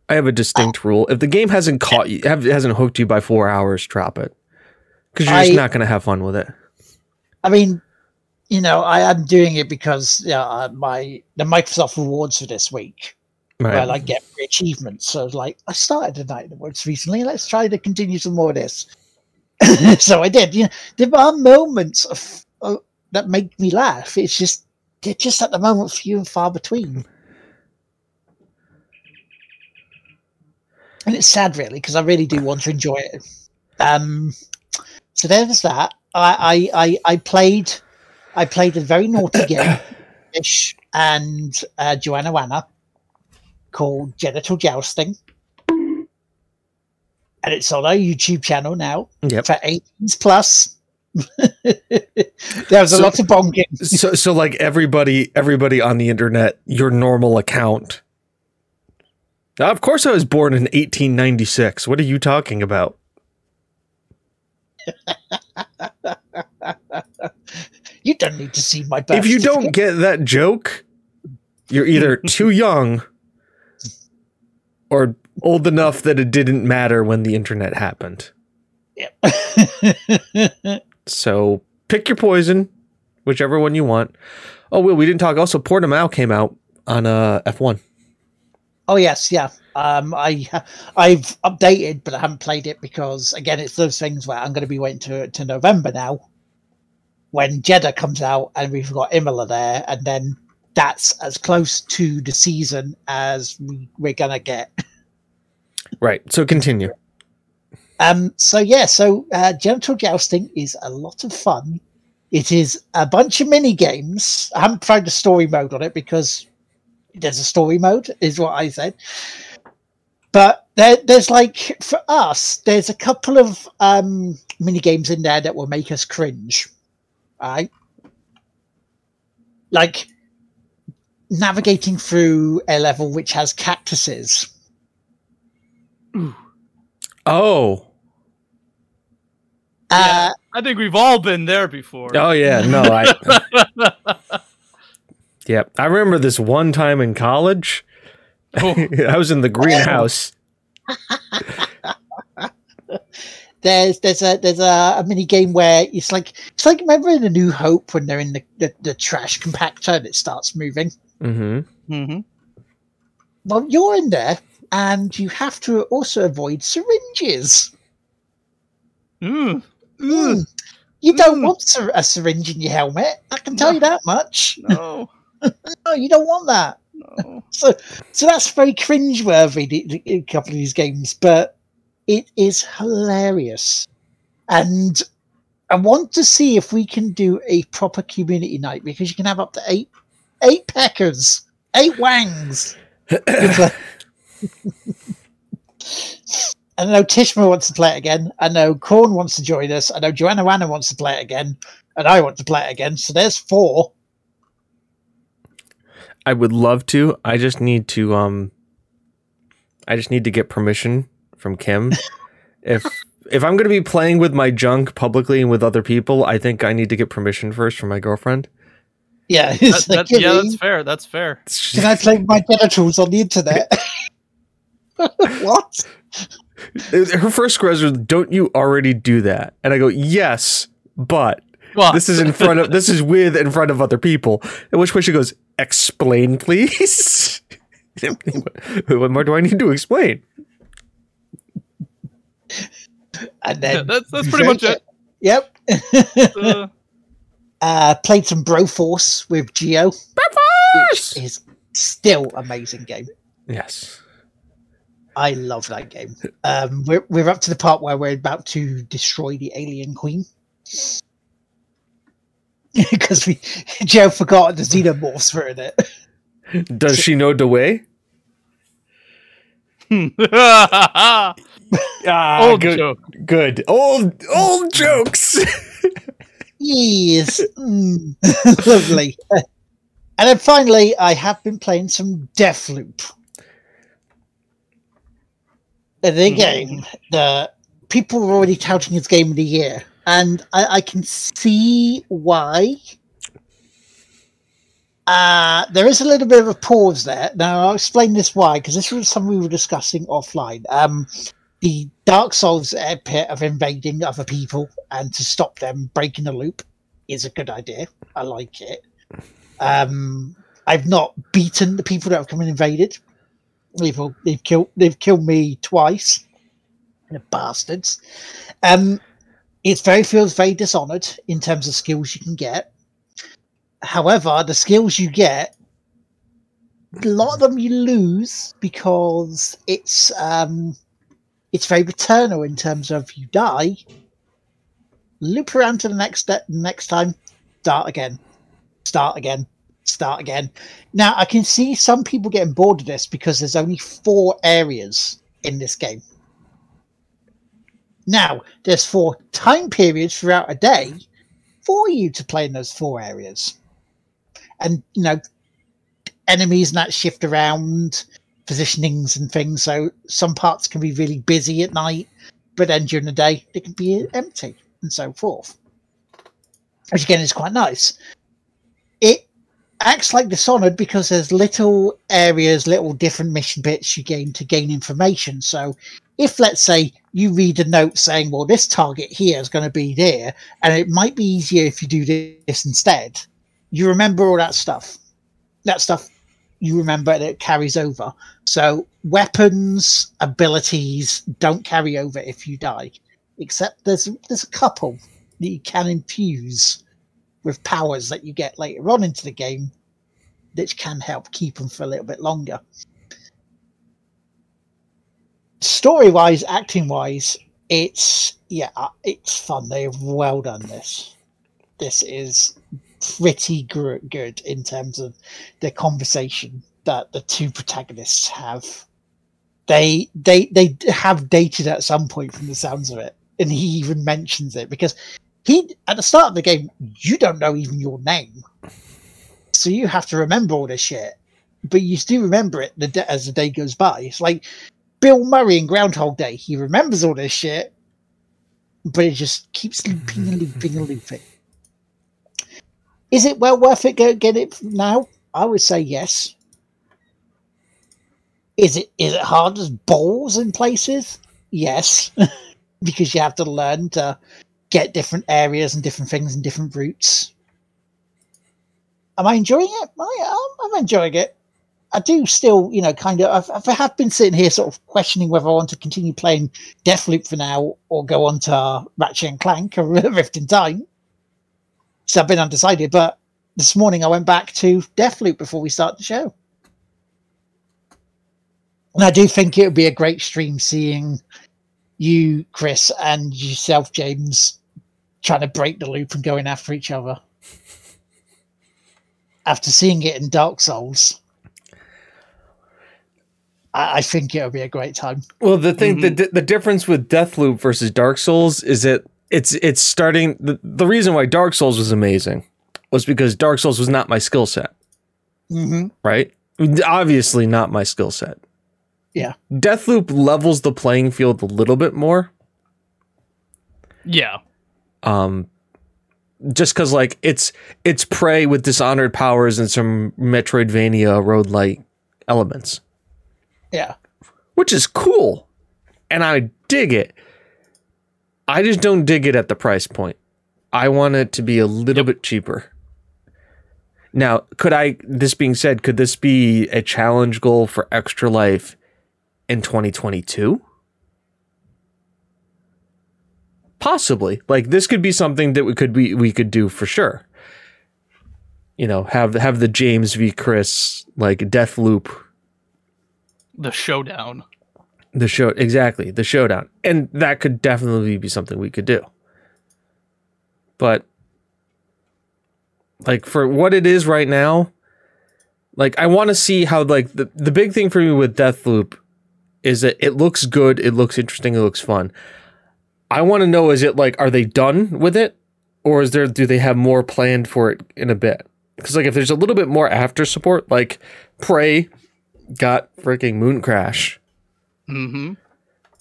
I, have a distinct rule. If the game hasn't caught you, have, hasn't hooked you by four hours, drop it, because you're just not gonna have fun with it. I mean, you know, I am doing it because yeah, uh, my the Microsoft rewards for this week Right. where I get free achievements. So like, I started the Night in the Woods recently. Let's try to continue some more of this. so I did. You know, there are moments of, uh, that make me laugh. It's just they're just at the moment few and far between. And it's sad, really, because I really do want to enjoy it. Um, so there's that. I, I, I, I played, I played a very naughty game, Ish and uh, Joanna Wanna, called Genital Jousting, it's on our YouTube channel now Yep. for 18s plus. There's a So- lot of bonking. so so like everybody everybody on the internet your normal account Now, of course i was born in 1896 what are you talking about You don't need to see my birth if you don't get that joke you're either too young or old enough that it didn't matter when the internet happened Yep. so pick your poison whichever one you want oh well we didn't talk also portimao came out on uh f1 oh yes, yeah. Um, I I've updated, but I haven't played it because again, it's those things where I'm going to be waiting to to November now, when Jeddah comes out and we've got Imola there, and then that's as close to the season as we, we're gonna get. right so continue Um, so yeah, so uh, genital jousting is a lot of fun. It is a bunch of mini games. I haven't tried the story mode on it because there's a story mode, is what I said. But there, there's like for us, there's a couple of um, mini games in there that will make us cringe, right? Like navigating through a level which has cactuses. Oh Uh, I think we've all been there before. Oh yeah, no, I. yep, I remember this one time in college. Oh. I was in the greenhouse. there's there's a there's a, a mini game where it's like it's like remember in a New Hope when they're in the, the, the trash compactor and it starts moving. Mm-hmm. hmm Well, you're in there and you have to also avoid syringes. Mm. Mm. You don't Mm. want a syringe in your helmet. I can tell you that much. No, No, you don't want that. no. So, so that's very cringeworthy. the- the- A couple of these games, but it is hilarious, and I want to see if we can do a proper community night because you can have up to eight, eight peckers, eight wangs. I know Tishma wants to play it again. I know Korn wants to join us. I know Joanna Wanna wants to play it again, and I want to play it again. So there's four. I would love to. I just need to. Um, I just need to get permission from Kim. if if I'm going to be playing with my junk publicly and with other people, I think I need to get permission first from my girlfriend. Yeah, That, it's like, that, yeah, "Really? that's fair. That's fair. Can I play with my genitals on the internet? what? Her first question was, "Don't you already do that?" And I go, "Yes, but Well, this is in front of this is with in front of other people." At which point she goes, "Explain, please." what more do I need to explain? And yeah, then that's that's pretty much it. Yep. Uh, uh, played some Broforce with Geo, which is still amazing game. Yes. I love that game. Um, we're we're up to the part where we're about to destroy the alien queen because we Joe forgot the xenomorphs were in it. Does she know the way? Ah, Old good, joke. good. Old old jokes. Yes, Mm. lovely. And then finally, I have been playing some Deathloop. The Hmm. game that people were already touting as game of the year, and I, I can see why. Uh, there is a little bit of a pause there. Now, I'll explain this why, because this was something we were discussing offline. Um, the Dark Souls pit of invading other people and to stop them breaking the loop is a good idea. I like it. Um, I've not beaten the people that have come and invaded. They've, they've killed they've killed me twice. The bastards. Um, it very feels very dishonored in terms of skills you can get. However, the skills you get, a lot of them you lose because it's um, it's very returnal in terms of you die, loop around to the next step next time, start again, start again, start again. Now I can see some people getting bored of this because there's only four areas in this game. Now there's four time periods throughout a day for you to play in those four areas, and you know enemies and that shift around positionings and things. So some parts can be really busy at night, but then during the day they can be empty and so forth. Which again is quite nice. It acts like Dishonored because there's little areas, little different mission bits you gain to gain information. So if let's say you read a note saying, well, this target here is going to be there, and it might be easier if you do this instead, you remember all that stuff. That stuff you remember and it carries over. So weapons, abilities don't carry over if you die. Except there's there's a couple that you can infuse with powers that you get later on into the game which can help keep them for a little bit longer. Story wise, acting wise, it's yeah, uh, it's fun. They've well done this. This is pretty good in terms of the conversation that the two protagonists have. They they they have dated at some point from the sounds of it, and he even mentions it because he at the start of the game you don't know even your name, so you have to remember all this shit. But you do remember it the da- as the day goes by. It's like Bill Murray in Groundhog Day. He remembers all this shit, but it just keeps looping and looping and looping. Is it well worth it? Go get it now. I would say yes. Is it is it hard as balls in places? Yes, because you have to learn to get different areas and different things and different routes. Am I enjoying it? I, am I'm enjoying it. I do still, you know, kind of. I've, I have been sitting here, sort of questioning whether I want to continue playing Deathloop for now or go on to Ratchet and Clank or Rift in Time. So I've been undecided, but this morning I went back to Deathloop before we start the show. And I do think it would be a great stream seeing you, Chris, and yourself, James, trying to break the loop and going after each other. After seeing it in Dark Souls, I, I think it would be a great time. Well, the thing, the the the difference with Deathloop versus Dark Souls is that it's it's starting. The, the reason why Dark Souls was amazing was because Dark Souls was not my skill set, hmm right? Obviously, not my skill set. Yeah. Deathloop levels the playing field a little bit more. Yeah. Um, just because like it's it's prey with dishonored powers and some Metroidvania road like elements. Yeah. which is cool. and I dig it. I just don't dig it at the price point. I want it to be a little bit cheaper. Now, could I, this being said, could this be a challenge goal for Extra Life in 2022? Possibly. Like this could be something that we could be we could do for sure. You know, have have the James v. Chris like Deathloop The showdown. the show exactly the showdown and that could definitely be something we could do but like for what it is right now like i want to see how like the, the big thing for me with deathloop is that it looks good it looks interesting it looks fun i want to know is it like are they done with it or is there do they have more planned for it in a bit because like if there's a little bit more after support like prey got freaking Mooncrash Mm-hmm.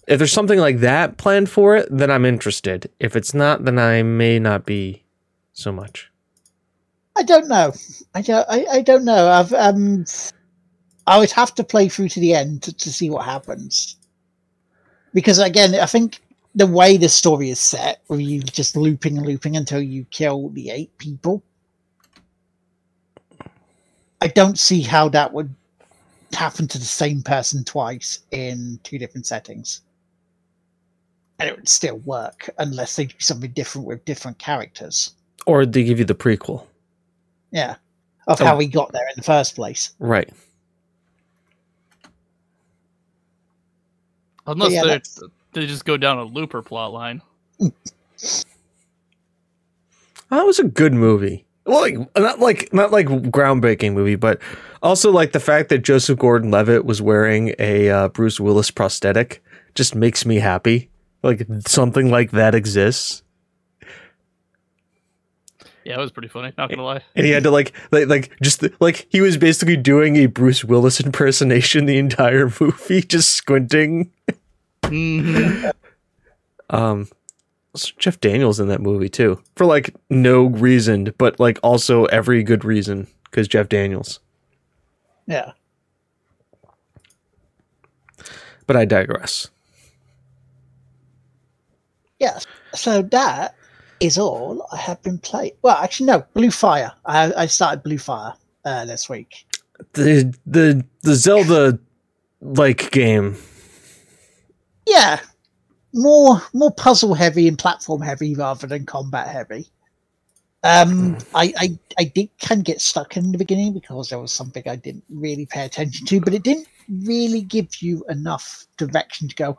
if there's something like that planned for it, then I'm interested. If it's not, then I may not be so much. I don't know. I don't. I, I don't know. I've um. I would have to play through to the end to, to see what happens. Because again, I think the way the story is set, where you just looping and looping until you kill the eight people, I don't see how that would happen to the same person twice in two different settings. And it would still work unless they do something different with different characters. Or they give you the prequel. Yeah. Of Oh. how we got there in the first place. Right. Unless yeah, they that's- they just go down a looper plot line. That was a good movie. Well, like not like not like groundbreaking movie, but also like the fact that Joseph Gordon-Levitt was wearing a uh, Bruce Willis prosthetic just makes me happy. Like something like that exists. Yeah, it was pretty funny. Not gonna lie. and he had to like like like just like he was basically doing a Bruce Willis impersonation the entire movie, just squinting. Mhm. Um, Jeff Daniels in that movie too, for like no reason, but like also every good reason because Jeff Daniels. Yeah. But I digress. Yes. So that is all I have been playing. Well, actually, no. Blue Fire. I, I started Blue Fire uh, this week. The the the Zelda like game. Yeah. More more puzzle heavy and platform heavy rather than combat heavy. Um, I, I I did kind of get stuck in the beginning because there was something I didn't really pay attention to, but it didn't really give you enough direction to go.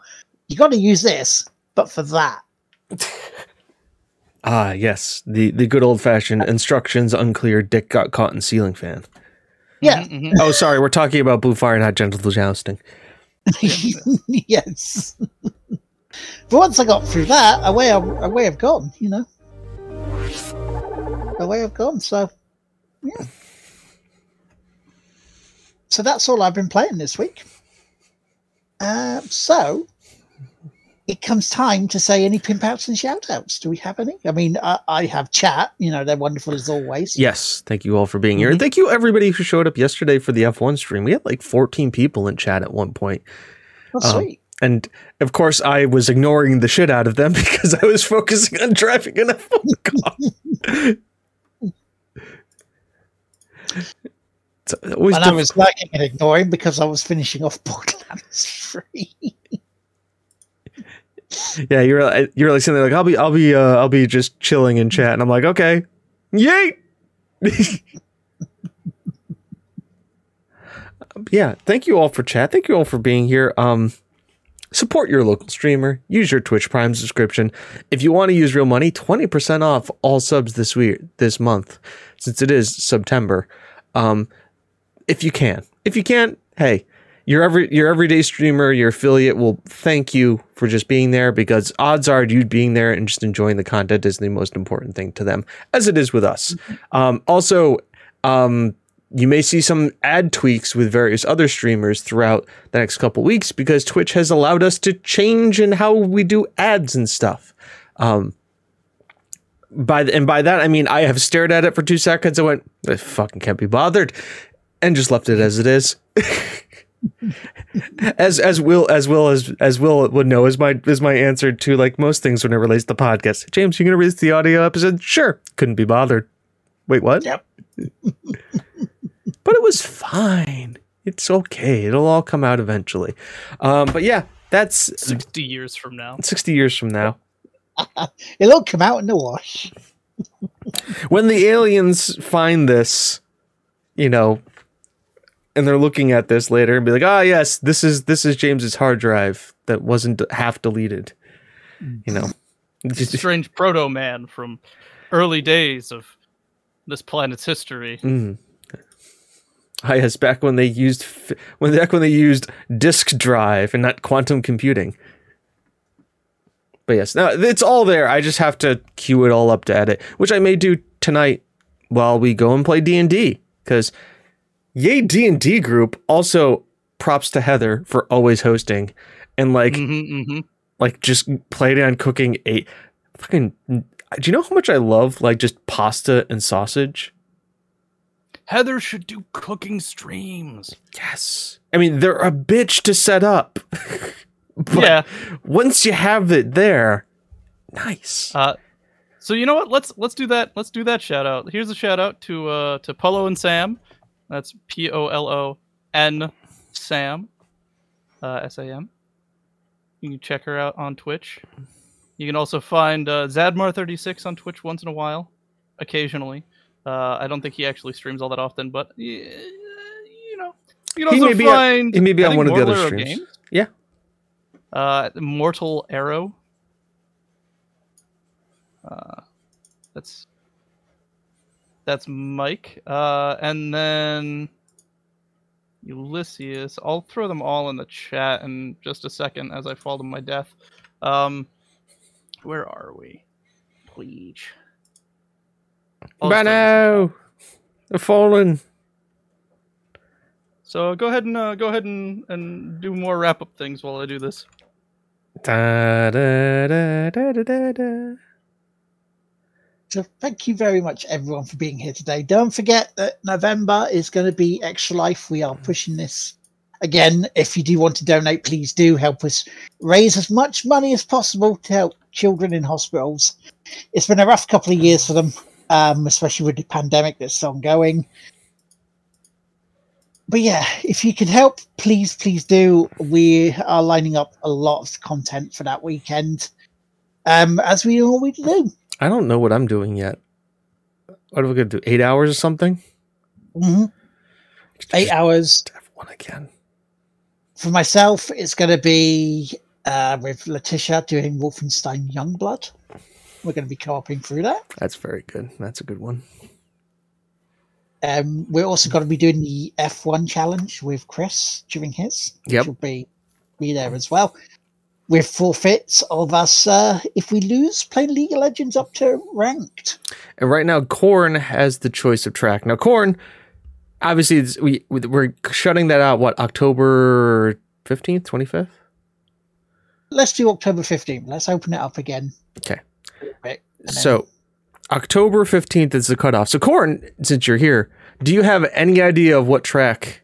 You got to use this, but for that, Ah, yes, the the good old fashioned instructions unclear. Dick got caught in ceiling fan. yeah, Mhm, mhm. Oh, sorry, we're talking about Blue Fire, and not Genital Jousting. yes. but once I got through that, away I, away I've gone, you know. Away I've gone, so yeah. So that's all I've been playing this week. Uh, so it comes time to say any pimp outs and shout outs. Do we have any? I mean, I, I have chat, you know, they're wonderful as always. Yes, thank you all for being here. And thank you everybody who showed up yesterday for the F1 stream. We had like 14 people in chat at one point. Oh, Um, sweet. And of course, I was ignoring the shit out of them because I was focusing on driving an F1 car. And I was liking and ignoring because I was finishing off Borderlands 3. Yeah, you're you're like sitting there like I'll be I'll be uh, I'll be just chilling in chat, and I'm like okay, yay. yeah, thank you all for chat. Thank you all for being here. Um, support your local streamer. Use your Twitch Prime subscription. If you want to use real money, twenty percent off all subs this week this month, since it is September. Um, if you can, if you can't, hey, your every your everyday streamer, your affiliate will thank you for just being there because odds are you being there and just enjoying the content is the most important thing to them, as it is with us. Um, also, um, you may see some ad tweaks with various other streamers throughout the next couple weeks because Twitch has allowed us to change in how we do ads and stuff. Um, by the, and by that I mean I have stared at it for two seconds. I went, I fucking can't be bothered, and just left it as it is. as as will as will as as will would know is my is my answer to like most things when I release the podcast. James, you gonna release the audio episode? Sure. Couldn't be bothered. Wait, what? Yep. but it was fine. It's okay. It'll all come out eventually. Um, but yeah, that's 60 years from now. 60 years from now. It'll come out in the wash. When the aliens find this, you know, and they're looking at this later and be like, "Ah, yes, this is this is James's hard drive that wasn't half deleted." You know. Strange proto man from early days of this planet's history. Mm. Ah, yes, back when they used when back when they used disk drive and not quantum computing. But yes, now it's all there. I just have to queue it all up to edit, which I may do tonight while we go and play D and D. Because yay D and D group. Also, props to Heather for always hosting and like Mhm, mhm. like just played on cooking a fucking. Do you know how much I love like just pasta and sausage? Heather should do cooking streams. Yes. I mean, they're a bitch to set up. but yeah. once you have it there, nice. Uh, so you know what? Let's let's do that. Let's do that shout out. Here's a shout out to uh, to Polo and Sam. That's P O L O N Sam. Uh, S A M. You can check her out on Twitch. You can also find uh, Zadmar36 on Twitch once in a while, occasionally. Uh, I don't think he actually streams all that often, but uh, you know, you can He also may be on- find he may be on one of the other Arrow streams. Yeah. Uh, Mortal Arrow. Uh, that's that's Mike. Uh, and then Ulysses. I'll throw them all in the chat in just a second as I fall to my death. Um, where are we? Please. I'll just throw this in the Bano! The fallen. So go ahead and uh, go ahead and, and do more wrap up things while I do this. Da, da, da, da, da, da, da. So thank you very much, everyone, for being here today. Don't forget that November is going to be Extra Life. We are pushing this again. If you do want to donate, please do help us raise as much money as possible to help children in hospitals. It's been a rough couple of years for them, um, especially with the pandemic that's ongoing. But yeah, if you can help, please, please do. We are lining up a lot of content for that weekend, um, as we always do. I don't know what I'm doing yet. What are we going to do? Eight hours or something? Mhm. Eight hours have one again. for myself. It's going to be uh, with Letitia doing Wolfenstein Youngblood. We're going to be co-oping through that. That's very good. That's a good one. Um, we're also going to be doing the F1 challenge with Chris during his. Yep. Which will be be there as well. With forfeits of us, uh, if we lose, playing League of Legends up to ranked. And right now, Corn has the choice of track. Now, Corn, obviously, it's, we we're shutting that out. What October fifteenth, twenty fifth? Let's do October 15th. Let's open it up again. Okay. So October 15th is the cutoff. So Corn, since you're here, do you have any idea of what track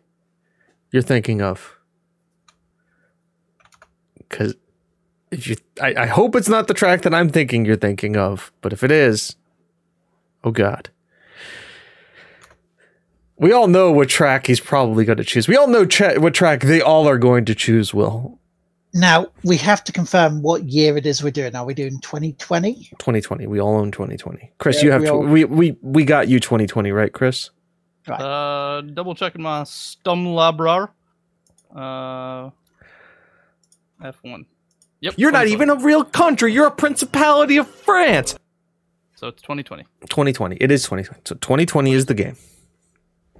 you're thinking of? Cause if you I, I hope it's not the track that I'm thinking you're thinking of, but if it is, oh god. We all know what track he's probably going to choose. We all know tra- what track they all are going to choose, Will. Now we have to confirm what year it is we're doing. Are we doing 2020? 2020. We all own 2020. Chris, Yeah, you have we tw- all- we we we got you 2020, right, Chris? Right. Uh, double checking my Steam library. Uh, F1. Yep. You're not even a real country. You're a principality of France. So it's 2020. 2020. It is 2020. So 2020 is the game.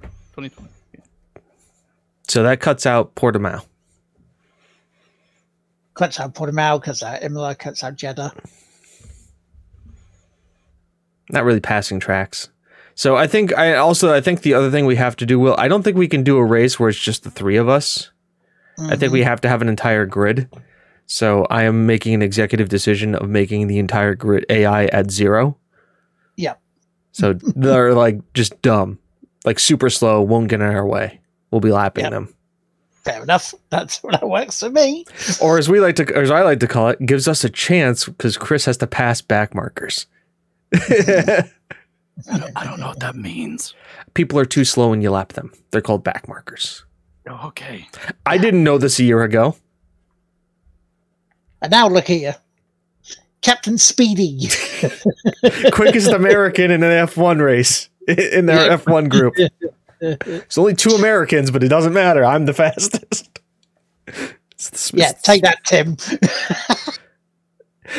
2020. So that cuts out Portimao. cuts out Portimao, cuts out Imola, cuts out Jeddah. Not really passing tracks. So I think I also I think the other thing we have to do will I don't think we can do a race where it's just the three of us. I think we mm-hmm. have to have an entire grid. So I am making an executive decision of making the entire grid AI at zero. Yep. So they're like just dumb, like super slow, won't get in our way. We'll be lapping Yep. them. Fair enough. That's what that works for me. Or as we like to, or as I like to call it, gives us a chance because Chris has to pass back markers. I don't, I don't know what that means. People are too slow when you lap them. They're called back markers. Oh, okay. I didn't know this a year ago. And now look here. Captain Speedy. Quickest American in an F1 race in their Yeah. F1 group. It's only two Americans, but it doesn't matter. I'm the fastest. The- yeah, take that, Tim.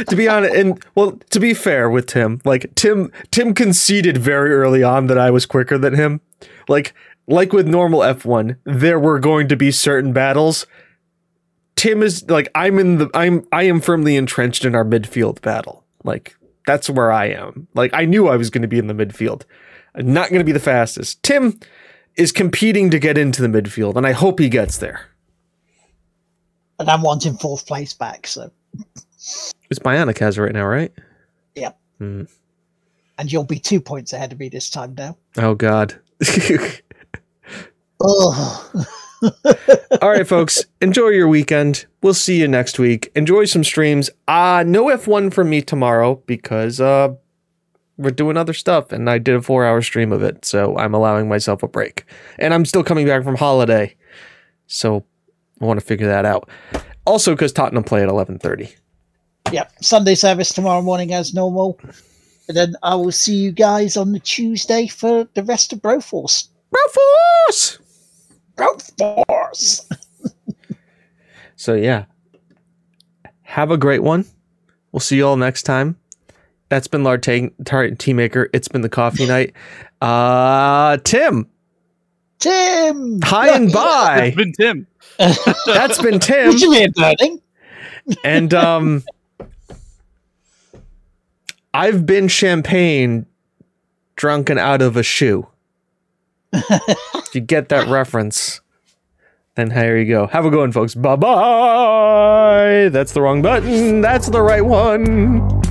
to be honest, and well, to be fair with Tim, like Tim, Tim conceded very early on that I was quicker than him. Like, like with normal F1, there were going to be certain battles. Tim is like I'm in the I'm I am firmly entrenched in our midfield battle. Like that's where I am. Like I knew I was going to be in the midfield. I'm not going to be the fastest. Tim is competing to get into the midfield, and I hope he gets there. And I'm wanting fourth place back, so It's Bionic has it right now, right? Yep. Hmm. and you'll be two points ahead of me this time now. Oh God. Oh All right, folks. Enjoy your weekend. We'll see you next week. Enjoy some streams. Uh no F1 from me tomorrow because uh we're doing other stuff and I did a 4-hour stream of it, so I'm allowing myself a break. And I'm still coming back from holiday. So I want to figure that out. Also cuz Tottenham play at 11:30. Yep. Sunday service tomorrow morning as normal. And then I will see you guys on the Tuesday for the rest of Broforce. Broforce! Broforce! So yeah. Have a great one. We'll see you all next time. That's been Lard Tea Tea Maker. It's been the coffee night. Uh Tim. Tim! Hi and bye. It's been Tim. That's been Tim. You hear? And um I've been champagne drunken out of a shoe. if you get that reference, then here you go. Have a good folks. Bye bye. That's the wrong button. That's the right one.